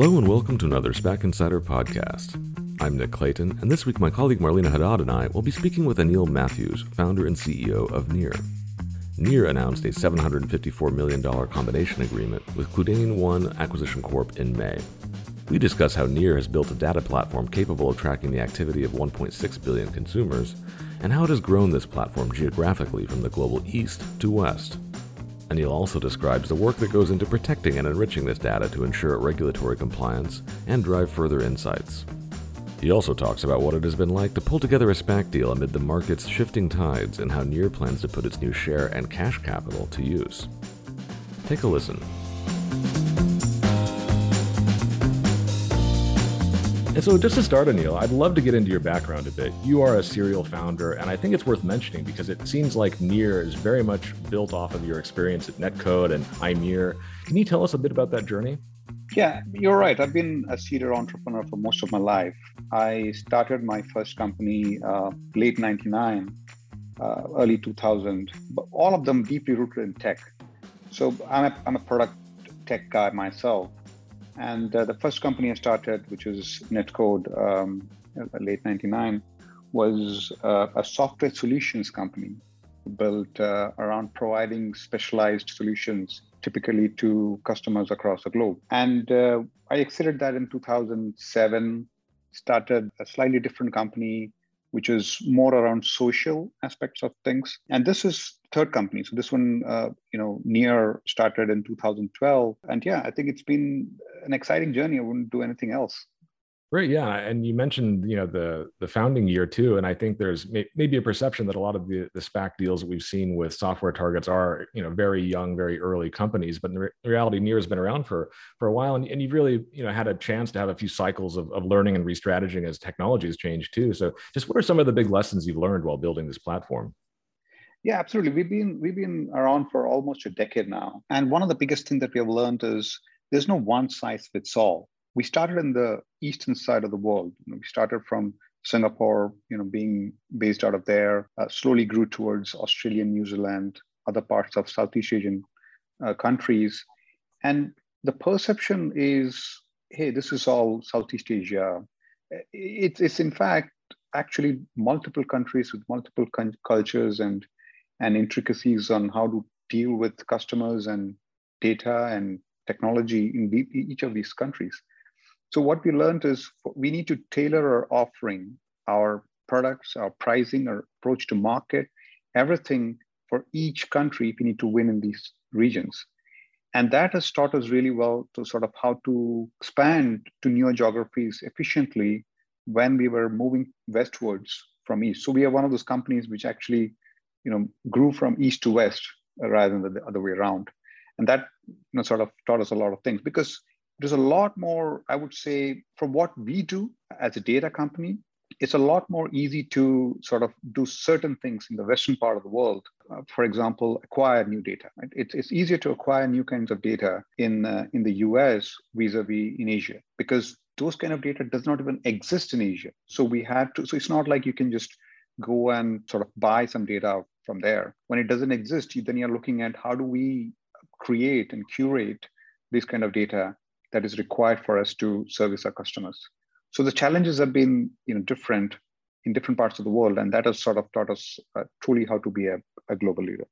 Hello and welcome to another SPAC Insider podcast. I'm Nick Clayton, and this week my colleague Marlena Haddad and I will be speaking with Anil Matthews, founder and CEO of Near. Near announced a $754 million combination agreement with KludeIn One Acquisition Corp in May. We discuss how Near has built a data platform capable of tracking the activity of 1.6 billion consumers, and how it has grown this platform geographically from the global east to west. Anil also describes the work that goes into protecting and enriching this data to ensure regulatory compliance and drive further insights. He also talks about what it has been like to pull together a SPAC deal amid the market's shifting tides and how Near plans to put its new share and cash capital to use. Take a listen. And so, just to start, Anil, I'd love to get into your background a bit. You are a serial founder, and I think it's worth mentioning because it seems like Near is very much built off of your experience at Netcode and iMeer. Can you tell us a bit about that journey? Yeah, you're right. I've been a serial entrepreneur for most of my life. I started my first company uh, late 99, uh, early 2000, but all of them deeply rooted in tech. So I'm a, I'm a product tech guy myself. And uh, the first company I started, which was Netcode, um, late 99, was uh, a software solutions company built uh, around providing specialized solutions typically to customers across the globe. And uh, I exited that in 2007, started a slightly different company, which is more around social aspects of things. And this is third company. So this one, uh, you know, near started in 2012. And yeah, I think it's been an exciting journey. I wouldn't do anything else. Great, yeah, and you mentioned you know the the founding year too, and I think there's may, maybe a perception that a lot of the the SPAC deals that we've seen with software targets are you know very young, very early companies, but in re- reality, Near has been around for for a while, and, and you've really you know had a chance to have a few cycles of, of learning and restrategizing as technology has changed too. So, just what are some of the big lessons you've learned while building this platform? Yeah, absolutely. We've been we've been around for almost a decade now, and one of the biggest things that we have learned is there's no one size fits all we started in the eastern side of the world. We started from Singapore, you know, being based out of there, uh, slowly grew towards Australia, New Zealand, other parts of Southeast Asian uh, countries. And the perception is, hey, this is all Southeast Asia. It, it's in fact actually multiple countries with multiple cultures and, and intricacies on how to deal with customers and data and technology in each of these countries. So what we learned is we need to tailor our offering, our products, our pricing, our approach to market, everything for each country if we need to win in these regions. And that has taught us really well to sort of how to expand to newer geographies efficiently when we were moving westwards from east. So we are one of those companies which actually, you know, grew from east to west rather than the other way around. And that you know, sort of taught us a lot of things because there's a lot more, I would say, from what we do as a data company, it's a lot more easy to sort of do certain things in the Western part of the world. Uh, for example, acquire new data. Right? It's, it's easier to acquire new kinds of data in, uh, in the US vis-a-vis in Asia because those kind of data does not even exist in Asia. So we had to, so it's not like you can just go and sort of buy some data from there. When it doesn't exist, then you're looking at how do we create and curate this kind of data that is required for us to service our customers. So the challenges have been you know, different in different parts of the world, and that has sort of taught us uh, truly how to be a, a global leader.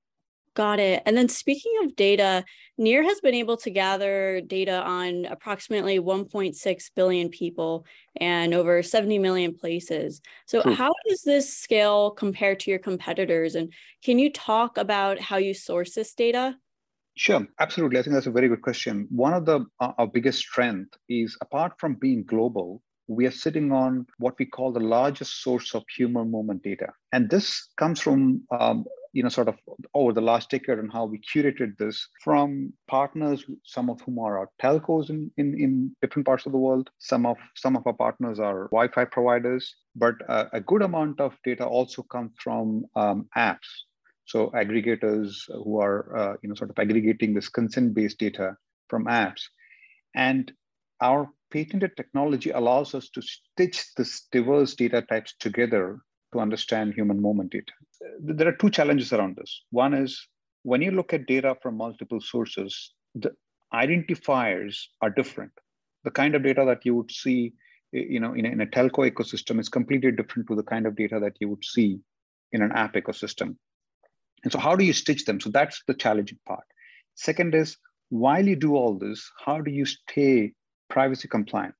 Got it. And then speaking of data, Near has been able to gather data on approximately 1.6 billion people and over 70 million places. So, True. how does this scale compare to your competitors? And can you talk about how you source this data? Sure, absolutely. I think that's a very good question. One of the uh, our biggest strength is apart from being global, we are sitting on what we call the largest source of human movement data, and this comes from um, you know sort of over the last decade and how we curated this from partners, some of whom are our telcos in, in, in different parts of the world. Some of some of our partners are Wi-Fi providers, but uh, a good amount of data also comes from um, apps so aggregators who are uh, you know sort of aggregating this consent-based data from apps, and our patented technology allows us to stitch this diverse data types together to understand human moment data. There are two challenges around this. One is when you look at data from multiple sources, the identifiers are different. the kind of data that you would see you know, in a, in a telco ecosystem is completely different to the kind of data that you would see in an app ecosystem. And so how do you stitch them? So that's the challenging part. Second is, while you do all this, how do you stay privacy compliant?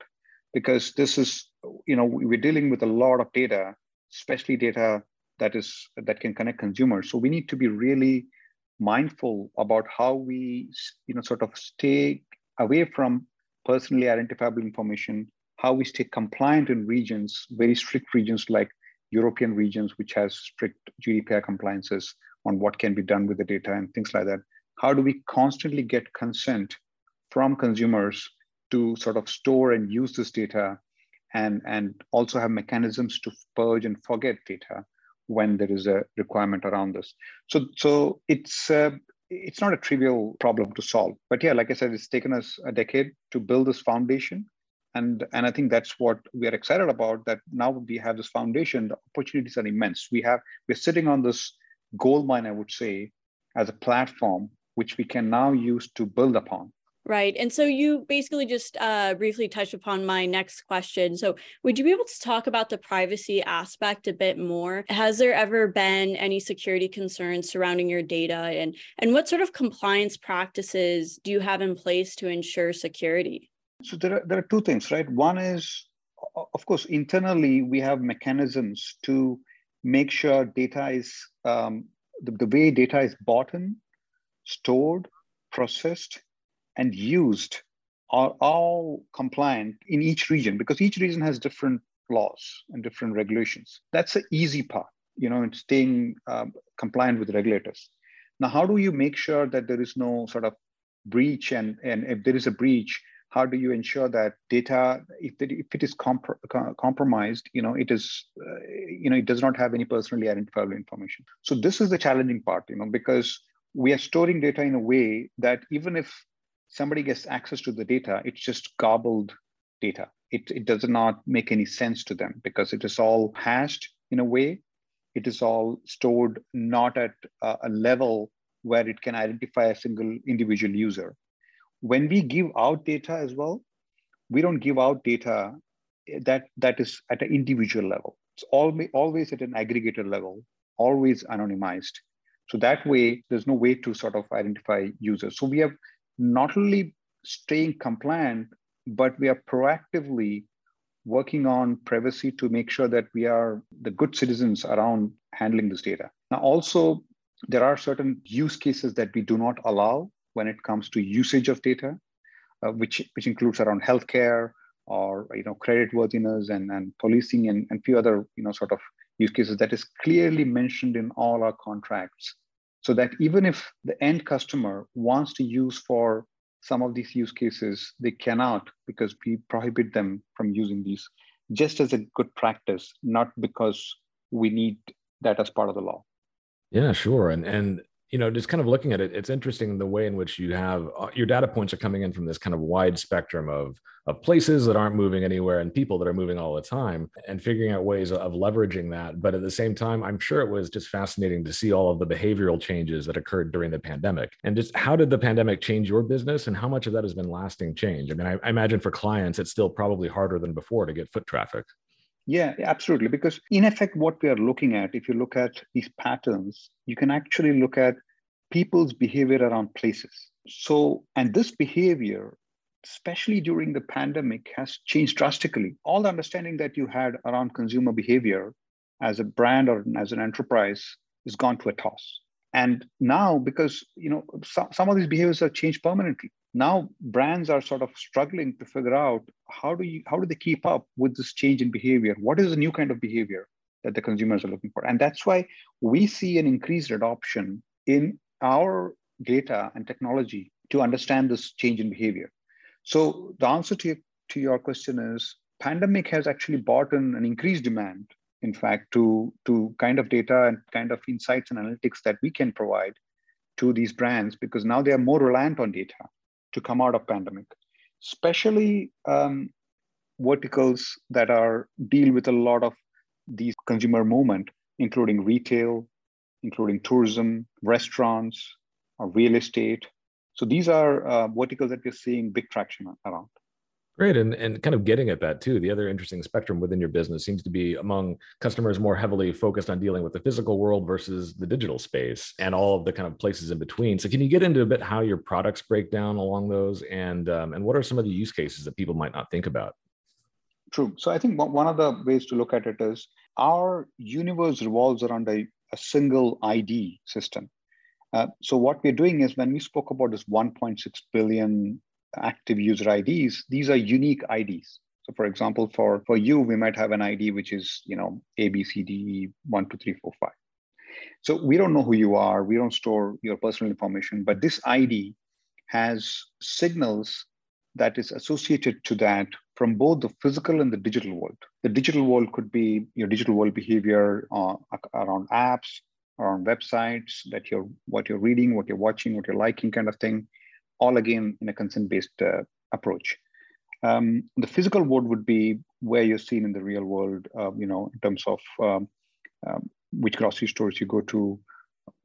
Because this is, you know, we're dealing with a lot of data, especially data that is that can connect consumers. So we need to be really mindful about how we, you know, sort of stay away from personally identifiable information how we stay compliant in regions, very strict regions like European regions, which has strict GDPR compliances on what can be done with the data and things like that. How do we constantly get consent from consumers to sort of store and use this data and, and also have mechanisms to purge and forget data when there is a requirement around this. So, so it's, uh, it's not a trivial problem to solve. But yeah, like I said, it's taken us a decade to build this foundation and and i think that's what we are excited about that now we have this foundation the opportunities are immense we have we're sitting on this gold mine i would say as a platform which we can now use to build upon Right. And so you basically just uh, briefly touched upon my next question. So, would you be able to talk about the privacy aspect a bit more? Has there ever been any security concerns surrounding your data? And, and what sort of compliance practices do you have in place to ensure security? So there are, there are two things, right? One is, of course, internally we have mechanisms to make sure data is um, the, the way data is bought in, stored, processed, and used are all compliant in each region because each region has different laws and different regulations. That's the easy part, you know, in staying um, compliant with regulators. Now, how do you make sure that there is no sort of breach and, and if there is a breach, how do you ensure that data if it, if it is comp- compromised you know it is uh, you know it does not have any personally identifiable information. So this is the challenging part you know because we are storing data in a way that even if somebody gets access to the data it's just garbled data. It, it does not make any sense to them because it is all hashed in a way. It is all stored not at a level where it can identify a single individual user when we give out data as well, we don't give out data that that is at an individual level. It's always always at an aggregator level, always anonymized. So that way, there's no way to sort of identify users. So we have not only staying compliant, but we are proactively working on privacy to make sure that we are the good citizens around handling this data. Now, also, there are certain use cases that we do not allow when it comes to usage of data, uh, which, which includes around healthcare or you know creditworthiness and, and policing and, and few other you know sort of use cases that is clearly mentioned in all our contracts. So that even if the end customer wants to use for some of these use cases, they cannot because we prohibit them from using these just as a good practice, not because we need that as part of the law. Yeah, sure. And and you know, just kind of looking at it, it's interesting the way in which you have uh, your data points are coming in from this kind of wide spectrum of of places that aren't moving anywhere and people that are moving all the time, and figuring out ways of leveraging that. But at the same time, I'm sure it was just fascinating to see all of the behavioral changes that occurred during the pandemic. And just how did the pandemic change your business, and how much of that has been lasting change? I mean, I, I imagine for clients, it's still probably harder than before to get foot traffic. Yeah, absolutely. Because in effect, what we are looking at, if you look at these patterns, you can actually look at people's behavior around places. So, and this behavior, especially during the pandemic, has changed drastically. All the understanding that you had around consumer behavior as a brand or as an enterprise is gone to a toss. And now, because you know some, some of these behaviors have changed permanently, now brands are sort of struggling to figure out how do you how do they keep up with this change in behavior? What is the new kind of behavior that the consumers are looking for? And that's why we see an increased adoption in our data and technology to understand this change in behavior. So the answer to your, to your question is pandemic has actually brought in an increased demand in fact to to kind of data and kind of insights and analytics that we can provide to these brands because now they are more reliant on data to come out of pandemic, especially um, verticals that are deal with a lot of these consumer movement, including retail, including tourism, restaurants, or real estate. So these are uh, verticals that we're seeing big traction around. Great. And, and kind of getting at that too, the other interesting spectrum within your business seems to be among customers more heavily focused on dealing with the physical world versus the digital space and all of the kind of places in between. So can you get into a bit how your products break down along those and, um, and what are some of the use cases that people might not think about? True. So I think one of the ways to look at it is our universe revolves around a, a single ID system. Uh, so what we're doing is when we spoke about this 1.6 billion active user IDs, these are unique IDs. So for example, for, for you, we might have an ID which is, you know, A, B, C, D, E, one, two, three, four, five. So we don't know who you are. We don't store your personal information, but this ID has signals that is associated to that from both the physical and the digital world. The digital world could be your digital world behavior uh, around apps, around websites, that you're what you're reading, what you're watching, what you're liking, kind of thing all again in a consent-based uh, approach. Um, the physical world would be where you're seen in the real world, uh, you know, in terms of um, um, which grocery stores you go to,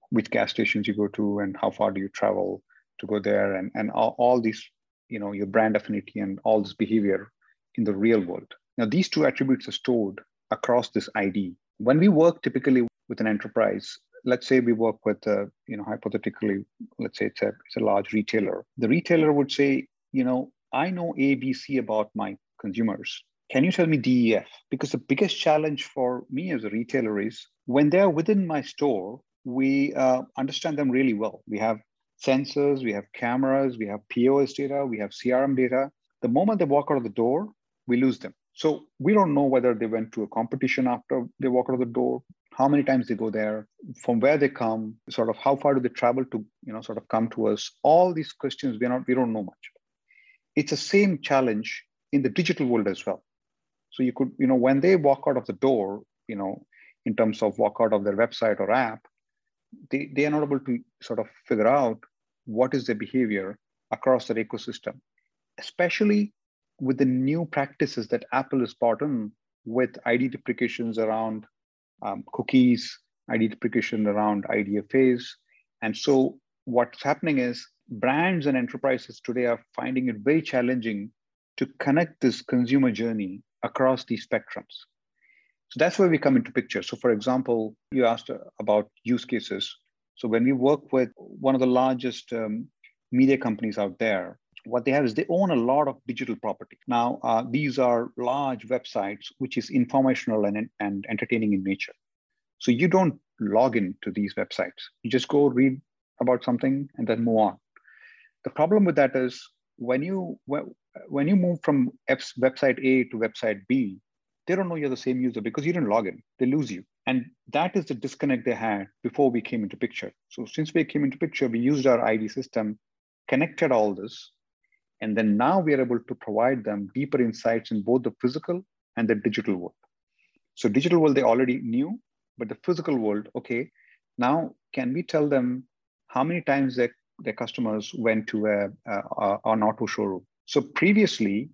which gas stations you go to, and how far do you travel to go there, and, and all, all these, you know, your brand affinity and all this behavior in the real world. Now, these two attributes are stored across this ID. When we work typically with an enterprise, let's say we work with, uh, you know, hypothetically, let's say it's a, it's a large retailer. The retailer would say, you know, I know ABC about my consumers. Can you tell me DEF? Because the biggest challenge for me as a retailer is when they're within my store, we uh, understand them really well. We have sensors, we have cameras, we have POS data, we have CRM data. The moment they walk out of the door, we lose them. So we don't know whether they went to a competition after they walk out of the door how many times they go there, from where they come, sort of how far do they travel to, you know, sort of come to us. All these questions we're not we don't know much. It's the same challenge in the digital world as well. So you could, you know, when they walk out of the door, you know, in terms of walk out of their website or app, they, they are not able to sort of figure out what is their behavior across their ecosystem, especially with the new practices that Apple has brought in with ID deprecations around um, cookies, identification around IDFAs. And so what's happening is brands and enterprises today are finding it very challenging to connect this consumer journey across these spectrums. So that's where we come into picture. So for example, you asked about use cases. So when we work with one of the largest um, media companies out there, what they have is they own a lot of digital property. Now, uh, these are large websites, which is informational and, and entertaining in nature. So you don't log in to these websites. You just go read about something and then move on. The problem with that is when you when you move from website A to website B, they don't know you're the same user because you didn't log in. They lose you. And that is the disconnect they had before we came into picture. So since we came into picture, we used our ID system, connected all this, and then now we are able to provide them deeper insights in both the physical and the digital world. So digital world they already knew, but the physical world, okay, now can we tell them how many times their, their customers went to a, a, an auto showroom? So previously,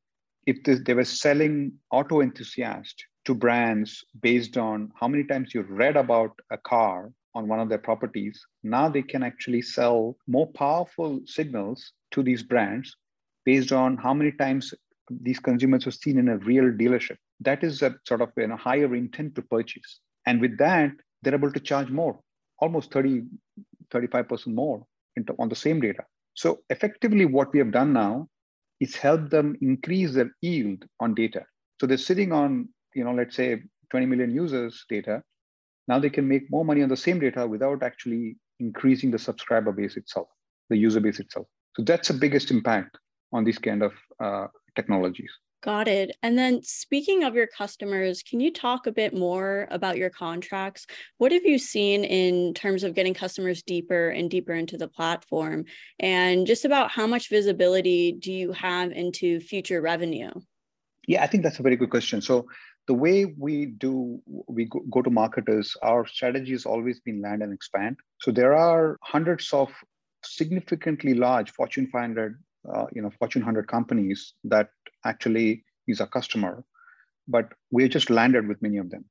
if this, they were selling auto enthusiast to brands based on how many times you read about a car on one of their properties, now they can actually sell more powerful signals to these brands based on how many times these consumers were seen in a real dealership. That is a sort of you know, higher intent to purchase. And with that, they're able to charge more, almost 30, 35% more on the same data. So effectively what we have done now is help them increase their yield on data. So they're sitting on, you know, let's say 20 million users data. Now they can make more money on the same data without actually increasing the subscriber base itself, the user base itself. So that's the biggest impact on these kind of uh, technologies. Got it. And then speaking of your customers, can you talk a bit more about your contracts? What have you seen in terms of getting customers deeper and deeper into the platform? And just about how much visibility do you have into future revenue? Yeah, I think that's a very good question. So the way we do we go, go to market is our strategy has always been land and expand. So there are hundreds of significantly large Fortune 500 uh, you know Fortune 100 companies that actually is a customer, but we just landed with many of them,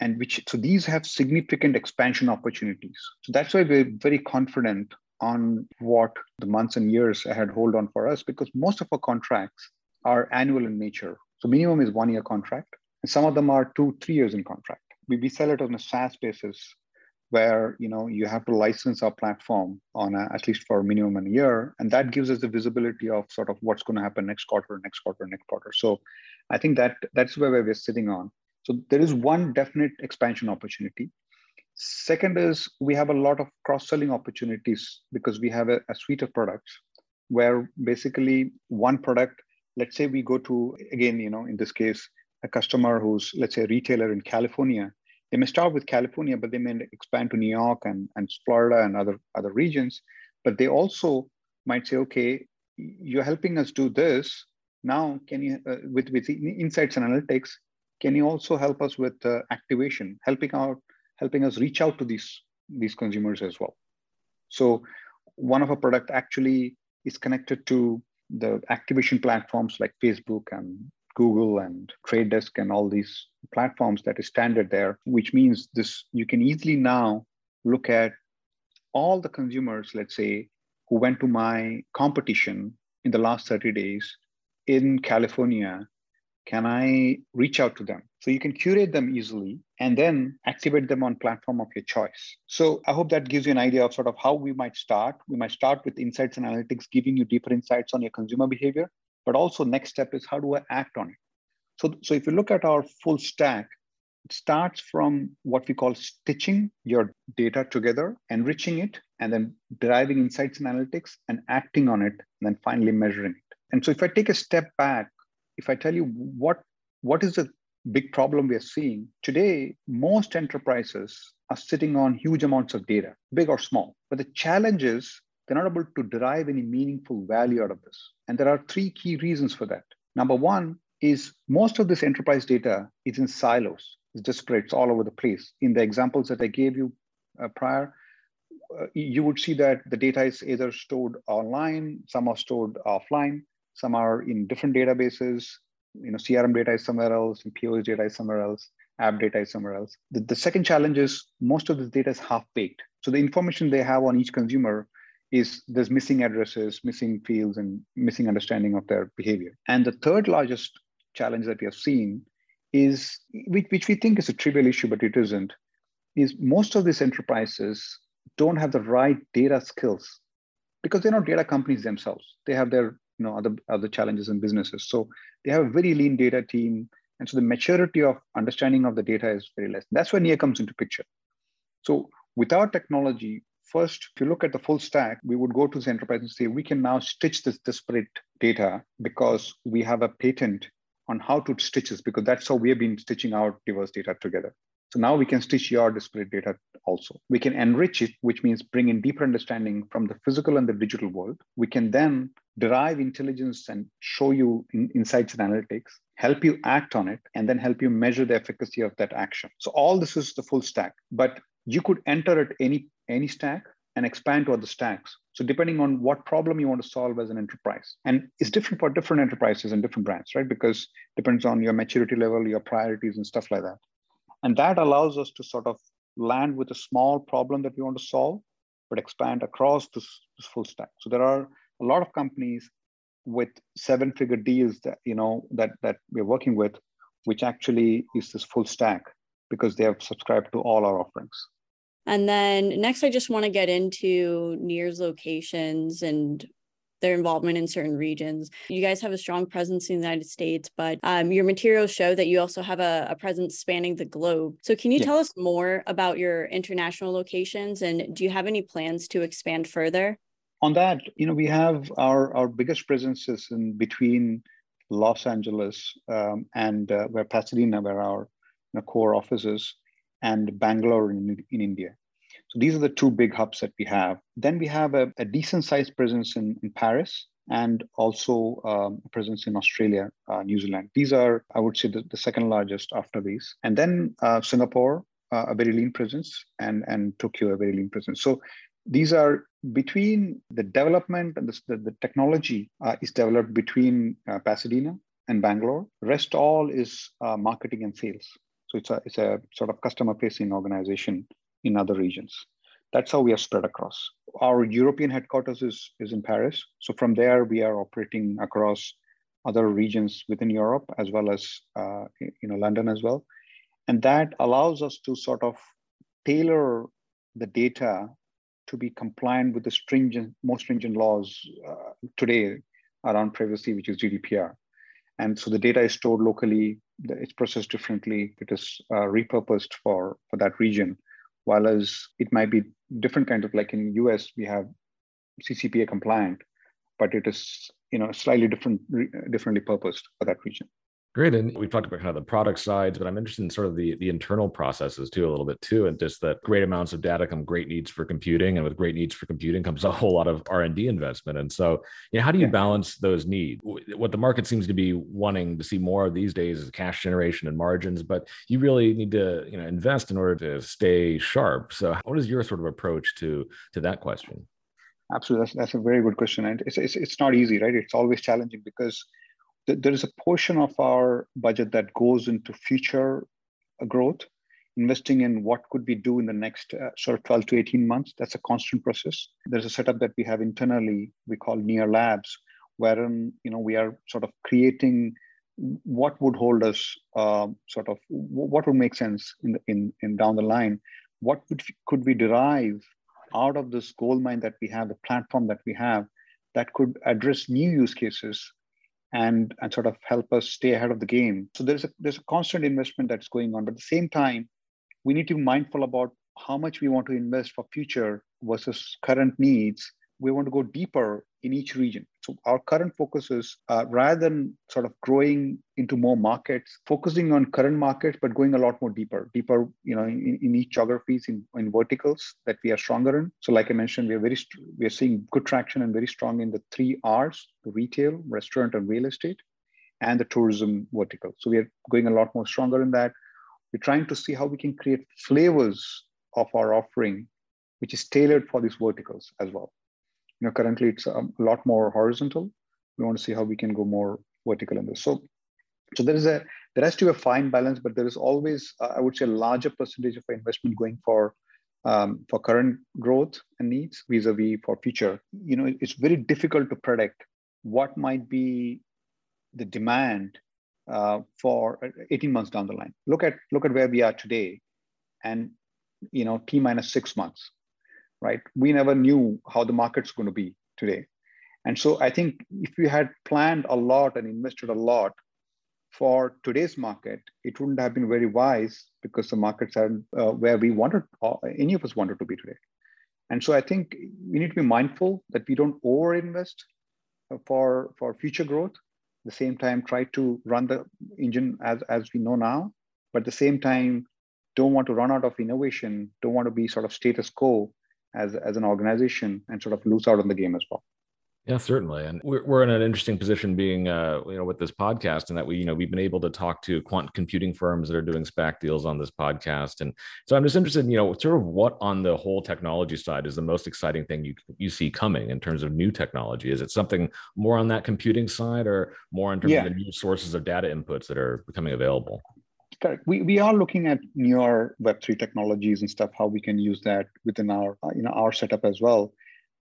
and which so these have significant expansion opportunities. So that's why we're very confident on what the months and years ahead hold on for us because most of our contracts are annual in nature. So minimum is one year contract. And some of them are two, three years in contract. We, we sell it on a SaaS basis where you know you have to license our platform on a, at least for a minimum a year and that gives us the visibility of sort of what's going to happen next quarter next quarter next quarter. So i think that that's where we're sitting on. So there is one definite expansion opportunity. Second is we have a lot of cross-selling opportunities because we have a, a suite of products where basically one product let's say we go to again you know in this case a customer who's let's say a retailer in california they may start with california but they may expand to new york and, and florida and other other regions. But they also might say okay you're helping us do this. Now can you uh, with with insights and analytics can you also help us with uh, activation helping out helping us reach out to these these consumers as well? So one of our product actually is connected to the activation platforms like Facebook and Google and Trade Desk and all these platforms that is standard there, which means this you can easily now look at all the consumers, let's say, who went to my competition in the last 30 days in California can I reach out to them? So you can curate them easily and then activate them on platform of your choice. So I hope that gives you an idea of sort of how we might start. We might start with insights and analytics, giving you deeper insights on your consumer behavior. But also next step is how do I act on it? So, so if you look at our full stack, it starts from what we call stitching your data together, enriching it, and then deriving insights and analytics and acting on it, and then finally measuring it. And so if I take a step back if I tell you what, what is the big problem we are seeing, today, most enterprises are sitting on huge amounts of data, big or small. But the challenge is they're not able to derive any meaningful value out of this. And there are three key reasons for that. Number one is most of this enterprise data is in silos, it's disparate, it's all over the place. In the examples that I gave you uh, prior, uh, you would see that the data is either stored online, some are stored offline, some are in different databases. You know, CRM data is somewhere else, and POS data is somewhere else, app data is somewhere else. The, the second challenge is most of this data is half-baked. So the information they have on each consumer is there's missing addresses, missing fields, and missing understanding of their behavior. And the third largest challenge that we have seen is, which, which we think is a trivial issue, but it isn't, is most of these enterprises don't have the right data skills because they're not data companies themselves. They have their you know other other challenges in businesses so they have a very lean data team and so the maturity of understanding of the data is very less that's where near comes into picture so without technology first if you look at the full stack we would go to the enterprise and say we can now stitch this disparate data because we have a patent on how to stitch this because that's how we have been stitching our diverse data together so now we can stitch your disparate data also. We can enrich it, which means bring in deeper understanding from the physical and the digital world. We can then derive intelligence and show you in, insights and analytics, help you act on it, and then help you measure the efficacy of that action. So all this is the full stack, but you could enter at any any stack and expand to other stacks. So depending on what problem you want to solve as an enterprise, and it's different for different enterprises and different brands, right? Because depends on your maturity level, your priorities, and stuff like that. And that allows us to sort of land with a small problem that we want to solve, but expand across this, this full stack. So there are a lot of companies with seven figure deals that, you know, that, that we're working with, which actually is this full stack because they have subscribed to all our offerings. And then next, I just want to get into Near's locations and their involvement in certain regions. You guys have a strong presence in the United States, but um, your materials show that you also have a, a, presence spanning the globe. So, can you tell us more about your international locations and do you have any plans to expand further? On that, you know, we have our, our biggest presences in between Los Angeles um, and uh, where Pasadena, where our you know, core offices, and Bangalore in, in India. So these are the two big hubs that we have. Then we have a, a decent sized presence in, in Paris and also um, a presence in Australia, uh, New Zealand. These are, I would say, the, the second largest after these. And then uh, Singapore, uh, a very lean presence, and, and Tokyo, a very lean presence. So these are between the development and the, the, the technology uh, is developed between uh, Pasadena and Bangalore. Rest all is uh, marketing and sales. So it's a, it's a sort of customer facing organization in other regions. That's how we are spread across. Our European headquarters is, is in Paris. So from there, we are operating across other regions within Europe, as well as uh, you know London as well, and that allows us to sort of tailor the data to be compliant with the stringent, most stringent laws uh, today around privacy, which is GDPR. And so the data is stored locally, it's processed differently, it is uh, repurposed for, for that region. While as it might be different kind of like in US, we have CCPA compliant, but it is you know slightly different, differently purposed for that region. Great. And we've talked about kind of the product sides, but I'm interested in sort of the, the internal processes too, a little bit too. And just that great amounts of data come great needs for computing. And with great needs for computing comes a whole lot of R&D investment. And so, you know, how do you yeah. balance those needs? What the market seems to be wanting to see more of these days is cash generation and margins, but you really need to, you know, invest in order to stay sharp. So what is your sort of approach to, to that question? Absolutely. That's, that's a very good question. And it's, it's, it's not easy, right? It's always challenging because there is a portion of our budget that goes into future growth, investing in what could we do in the next uh, sort of 12 to 18 months. That's a constant process. There's a setup that we have internally, we call Near Labs, wherein you know we are sort of creating what would hold us uh, sort of what would make sense in, the, in in down the line. What would, could we derive out of this gold mine that we have, the platform that we have, that could address new use cases and, and sort of help us stay ahead of the game. So there's a there's a constant investment that's going on, but at the same time, we need to be mindful about how much we want to invest for future versus current needs we want to go deeper in each region. So our current focus is uh, rather than sort of growing into more markets, focusing on current markets, but going a lot more deeper, deeper, you know, in, in each geographies, in, in verticals that we are stronger in. So like I mentioned, we are very, we are seeing good traction and very strong in the three R's, the retail, restaurant, and real estate, and the tourism vertical. So we are going a lot more stronger in that. We're trying to see how we can create flavors of our offering, which is tailored for these verticals as well know, currently it's a lot more horizontal. We want to see how we can go more vertical in this. So, so there is a there has to be a fine balance, but there is always, uh, I would say, a larger percentage of investment going for um, for current growth and needs vis-a-vis for future. You know, it's very difficult to predict what might be the demand uh, for 18 months down the line. Look at look at where we are today, and you know, t minus six months right? We never knew how the market's going to be today. And so I think if we had planned a lot and invested a lot for today's market, it wouldn't have been very wise because the markets are uh, where we wanted, uh, any of us wanted to be today. And so I think we need to be mindful that we don't overinvest for, for future growth. At the same time, try to run the engine as, as we know now, but at the same time, don't want to run out of innovation, don't want to be sort of status quo as, as an organization and sort of lose out on the game as well. Yeah, certainly, and we're, we're in an interesting position being, uh, you know, with this podcast, and that we, you know, we've been able to talk to quantum computing firms that are doing SPAC deals on this podcast, and so I'm just interested, in, you know, sort of what on the whole technology side is the most exciting thing you you see coming in terms of new technology. Is it something more on that computing side, or more in terms yeah. of the new sources of data inputs that are becoming available? Correct. We, we are looking at newer Web3 technologies and stuff, how we can use that within our, you know, our setup as well,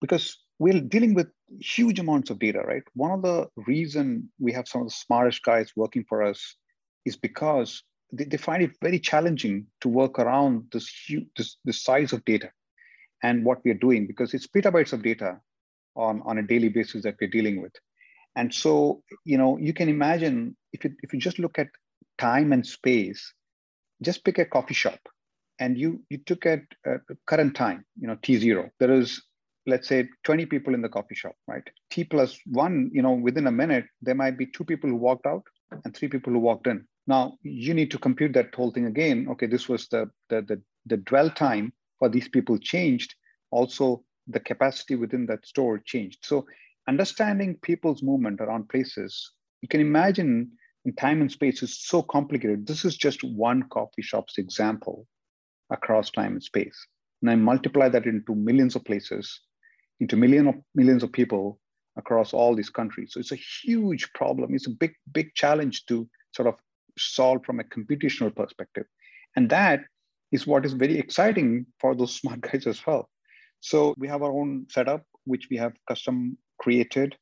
because we're dealing with huge amounts of data, right? One of the reason we have some of the smartest guys working for us is because they, they find it very challenging to work around this huge, this, this size of data and what we are doing, because it's petabytes of data on, on a daily basis that we're dealing with. And so, you know, you can imagine if you, if you just look at time and space, just pick a coffee shop and you, you took at uh, current time, you know, T0, there is, let's say 20 people in the coffee shop, right? T plus one, you know, within a minute, there might be two people who walked out and three people who walked in. Now you need to compute that whole thing again. Okay, this was the, the, the, the dwell time for these people changed. Also, the capacity within that store changed. So understanding people's movement around places, you can imagine and time and space is so complicated. This is just one coffee shop's example across time and space. And I multiply that into millions of places, into million of millions of people across all these countries. So it's a huge problem. It's a big, big challenge to sort of solve from a computational perspective. And that is what is very exciting for those smart guys as well. So we have our own setup, which we have custom created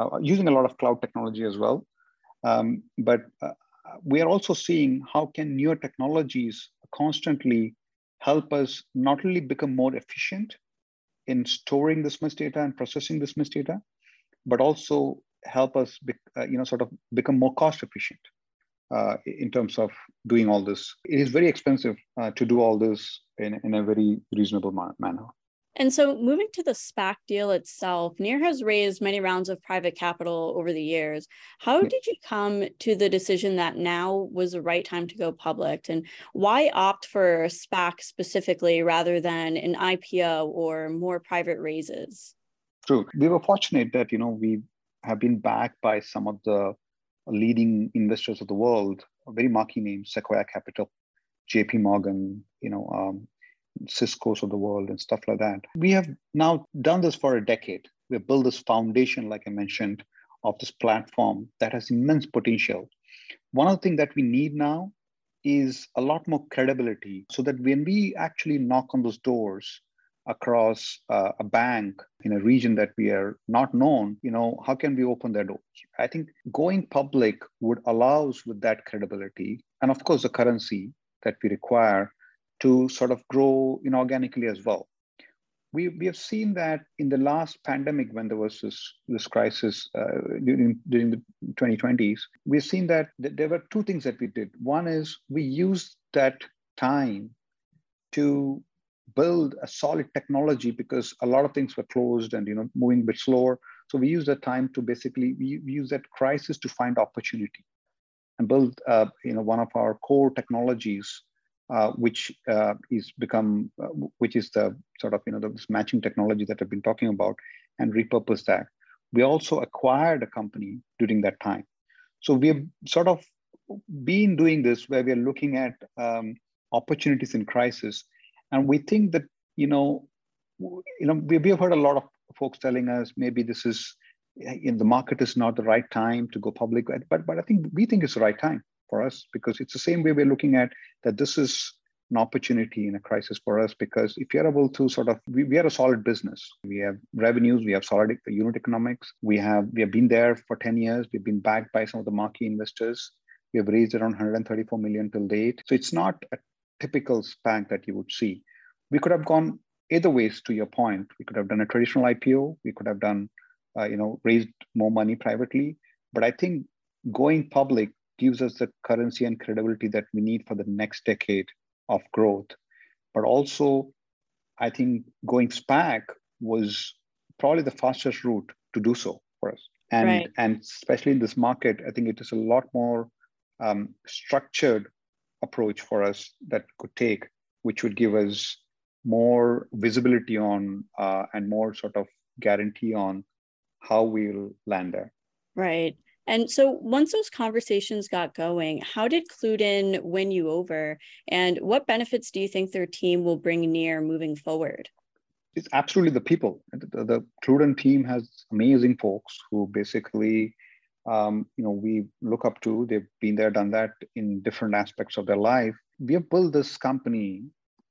uh, using a lot of cloud technology as well Um, but uh, we are also seeing how can newer technologies constantly help us not only become more efficient in storing this much data and processing this much data, but also help us, be, uh, you know, sort of become more cost efficient uh, in terms of doing all this. It is very expensive uh, to do all this in, in a very reasonable manner. And so, moving to the SPAC deal itself, Near has raised many rounds of private capital over the years. How did you come to the decision that now was the right time to go public? And why opt for SPAC specifically rather than an IPO or more private raises? True. We were fortunate that, you know, we have been backed by some of the leading investors of the world, very marquee names, Sequoia Capital, JP Morgan, you know, um, Cisco's of the world and stuff like that. We have now done this for a decade. We've built this foundation, like I mentioned, of this platform that has immense potential. One of the things that we need now is a lot more credibility so that when we actually knock on those doors across uh, a bank in a region that we are not known you know how can we open their doors i think going public would allow us with that credibility and of course the currency that we require to sort of grow inorganically as well. We, we have seen that in the last pandemic, when there was this, this crisis uh, during, during the 2020s, we've seen that th- there were two things that we did. One is we used that time to build a solid technology because a lot of things were closed and you know moving a bit slower. So we used that time to basically we use that crisis to find opportunity and build uh, you know one of our core technologies uh, which uh, is become, uh, which is the sort of, you know, this matching technology that I've been talking about and repurpose that. We also acquired a company during that time. So we have sort of been doing this where we are looking at um, opportunities in crisis. And we think that, you know, you know, we, we have heard a lot of folks telling us maybe this is in the market is not the right time to go public, but but I think we think it's the right time for us because it's the same way we're looking at that this is an opportunity in a crisis for us because if you're able to sort of we, we are a solid business. We have revenues we have solid unit economics. We have we have been there for 10 years. We've been backed by some of the marquee investors. We have raised around 134 million till date. So it's not a typical SPAC that you would see. We could have gone either ways to your point. We could have done a traditional ipo we could have done uh, you know raised more money privately. But i think going public gives us the currency and credibility that we need for the next decade of growth. But also, I think going SPAC was probably the fastest route to do so for us. And, right. and especially in this market, I think it is a lot more um, structured approach for us that could take, which would give us more visibility on uh, and more sort of guarantee on how we'll land there. Right. And so once those conversations got going, how did KludeIn win you over? And what benefits do you think their team will bring near moving forward? It's absolutely the people. The, the KludeIn team has amazing folks who basically, um, you know, we look up to. They've been there, done that in different aspects of their life. We have built this company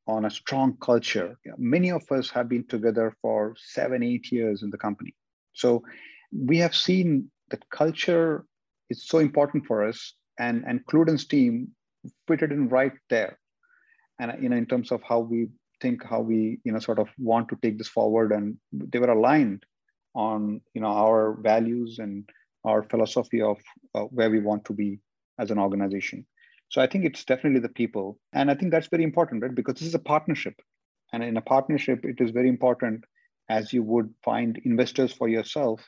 on a strong culture. Many of us have been together for seven, eight years in the company. So we have seen that culture is so important for us and and KludeIn's team fitted in right there. And you know in terms of how we think how we you know sort of want to take this forward and they were aligned on you know our values and our philosophy of uh, where we want to be as an organization. So i think it's definitely the people. And i think that's very important right? Because this is a partnership. And in a partnership it is very important as you would find investors for yourself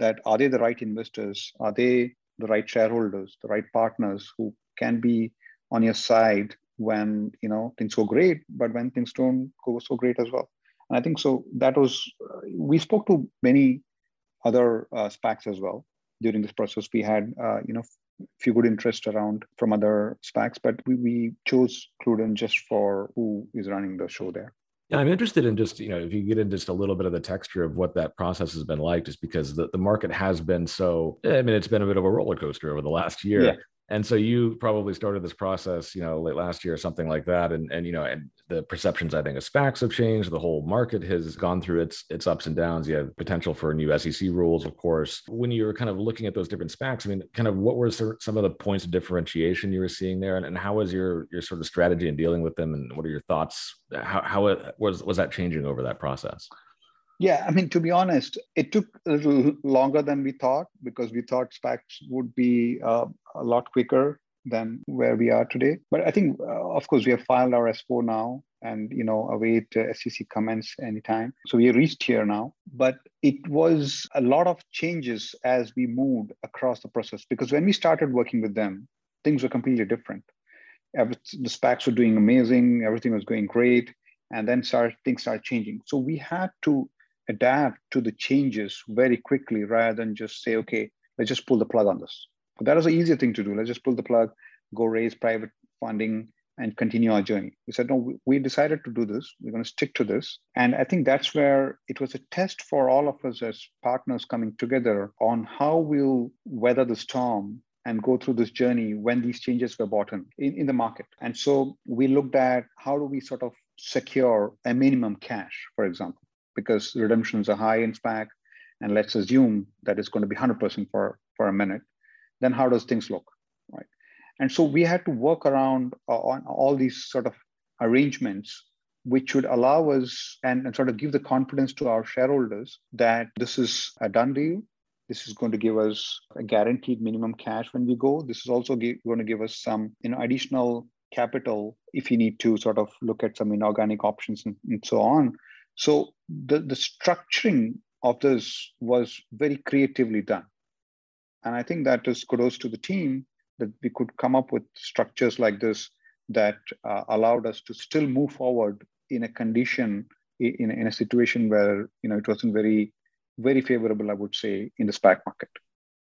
that are they the right investors? Are they the right shareholders, the right partners who can be on your side when you know things go great, but when things don't go so great as well. And I think so. That was uh, we spoke to many other uh, SPACs as well during this process. We had uh, you know few good interest around from other SPACs, but we, we chose KludeIn just for who is running the show there. Yeah, I'm interested in just, you know, if you get into just a little bit of the texture of what that process has been like, just because the, the market has been so, eh, I mean, it's been a bit of a roller coaster over the last year. Yeah. And so you probably started this process, you know, late last year or something like that. And and you know, and the perceptions I think of SPACs have changed. The whole market has gone through its its ups and downs. You have potential for new SEC rules, of course. When you were kind of looking at those different SPACs, I mean, kind of what were some of the points of differentiation you were seeing there, and, and how was your your sort of strategy in dealing with them, and what are your thoughts? How how it, was was that changing over that process? Yeah, I mean, to be honest, it took a little longer than we thought because we thought SPACs would be uh, a lot quicker than where we are today. But I think, uh, of course, we have filed our S4 now and, you know, await uh, SEC comments anytime. So we reached here now. But it was a lot of changes as we moved across the process because when we started working with them, things were completely different. The SPACs were doing amazing, everything was going great. And then start, things started changing. So we had to adapt to the changes very quickly rather than just say, okay, let's just pull the plug on this. But that an easier thing to do. Let's just pull the plug, go raise private funding, and continue our journey. We said, no, we decided to do this. We're going to stick to this. And I think that's where it was a test for all of us as partners coming together on how we'll weather the storm and go through this journey when these changes were bought in, in, in the market. And so we looked at how do we sort of secure a minimum cash, for example because redemptions are high in SPAC, and let's assume that it's going to be 100% for, for a minute, then how does things look, right? And so we had to work around uh, on all these sort of arrangements which would allow us and, and, sort of give the confidence to our shareholders that this is a done deal. This is going to give us a guaranteed minimum cash when we go. This is also going to give us some you know, additional capital if you need to sort of look at some inorganic options and, and so on. So the, the structuring of this was very creatively done. And I think that is kudos to the team that we could come up with structures like this that uh, allowed us to still move forward in a condition in, in a situation where you know it wasn't very very favorable i would say in the spac market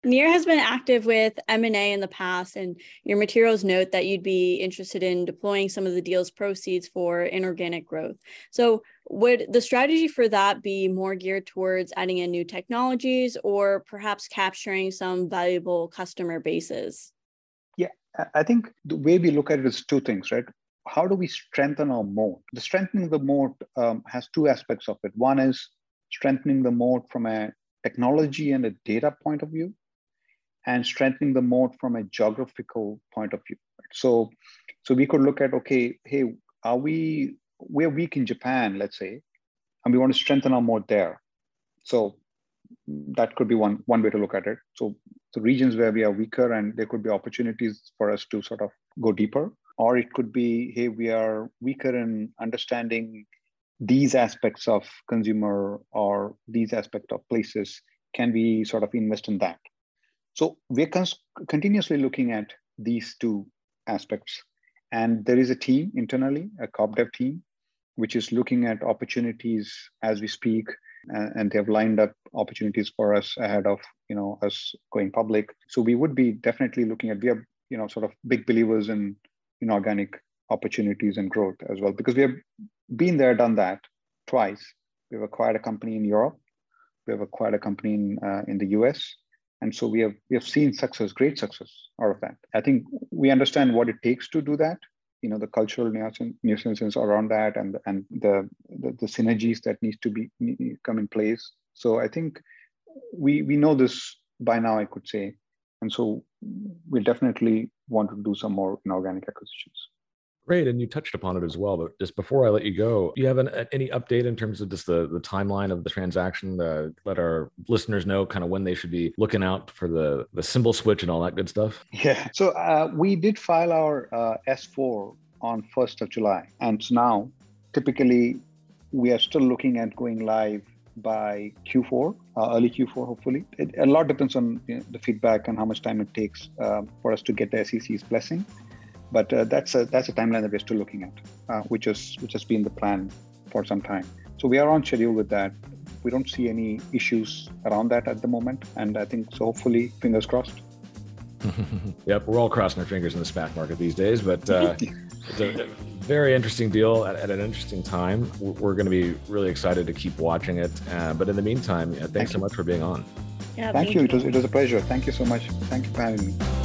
Near has been active with M&A in the past, and your materials note that you'd be interested in deploying some of the deal's proceeds for inorganic growth. So would the strategy for that be more geared towards adding in new technologies or perhaps capturing some valuable customer bases? Yeah, I think the way we look at it is two things, right? How do we strengthen our moat? The strengthening the moat um, has two aspects of it. One is strengthening the moat from a technology and a data point of view and strengthening the moat from a geographical point of view. So, so we could look at okay, hey, are we we're weak in Japan, let's say, and we want to strengthen our moat there. So that could be one one way to look at it. So the regions where we are weaker and there could be opportunities for us to sort of go deeper. Or it could be, hey, we are weaker in understanding these aspects of consumer or these aspects of places. Can we sort of invest in that? So we're continuously looking at these two aspects. And there is a team internally, a corp dev team, which is looking at opportunities as we speak. and they have lined up opportunities for us ahead of you know us going public. So we would be definitely looking at we are you know sort of big believers in inorganic opportunities and growth as well because we have been there, done that twice. We've acquired a company in Europe. We have acquired a company in, uh, in the US and so we have we have seen success great success out of that. I think we understand what it takes to do that you know the cultural nuances around that and and the, the, the synergies that needs to be come in place. So i think we we know this by now i could say. And so we definitely want to do some more inorganic acquisitions Great, and you touched upon it as well. But just before I let you go, do you have an, any update in terms of just the, the timeline of the transaction? Let our listeners know kind of when they should be looking out for the the symbol switch and all that good stuff. Yeah, so uh, we did file our uh, S4 on first of July, and now typically we are still looking at going live by Q4, uh, early Q4, hopefully. It, a lot depends on you know, the feedback and how much time it takes uh, for us to get the SEC's blessing. But uh, that's a that's a timeline that we're still looking at, uh, which is which has been the plan for some time. So we are on schedule with that. We don't see any issues around that at the moment, and I think so. Hopefully, fingers crossed. yep, we're all crossing our fingers in the SPAC market these days, but uh, it's a very interesting deal at, at, an interesting time. We're going to be really excited to keep watching it. Uh, but in the meantime, thanks Thank so much for being on. Yeah, thank you. you. It was it was a pleasure. Thank you so much. Thank you for having me.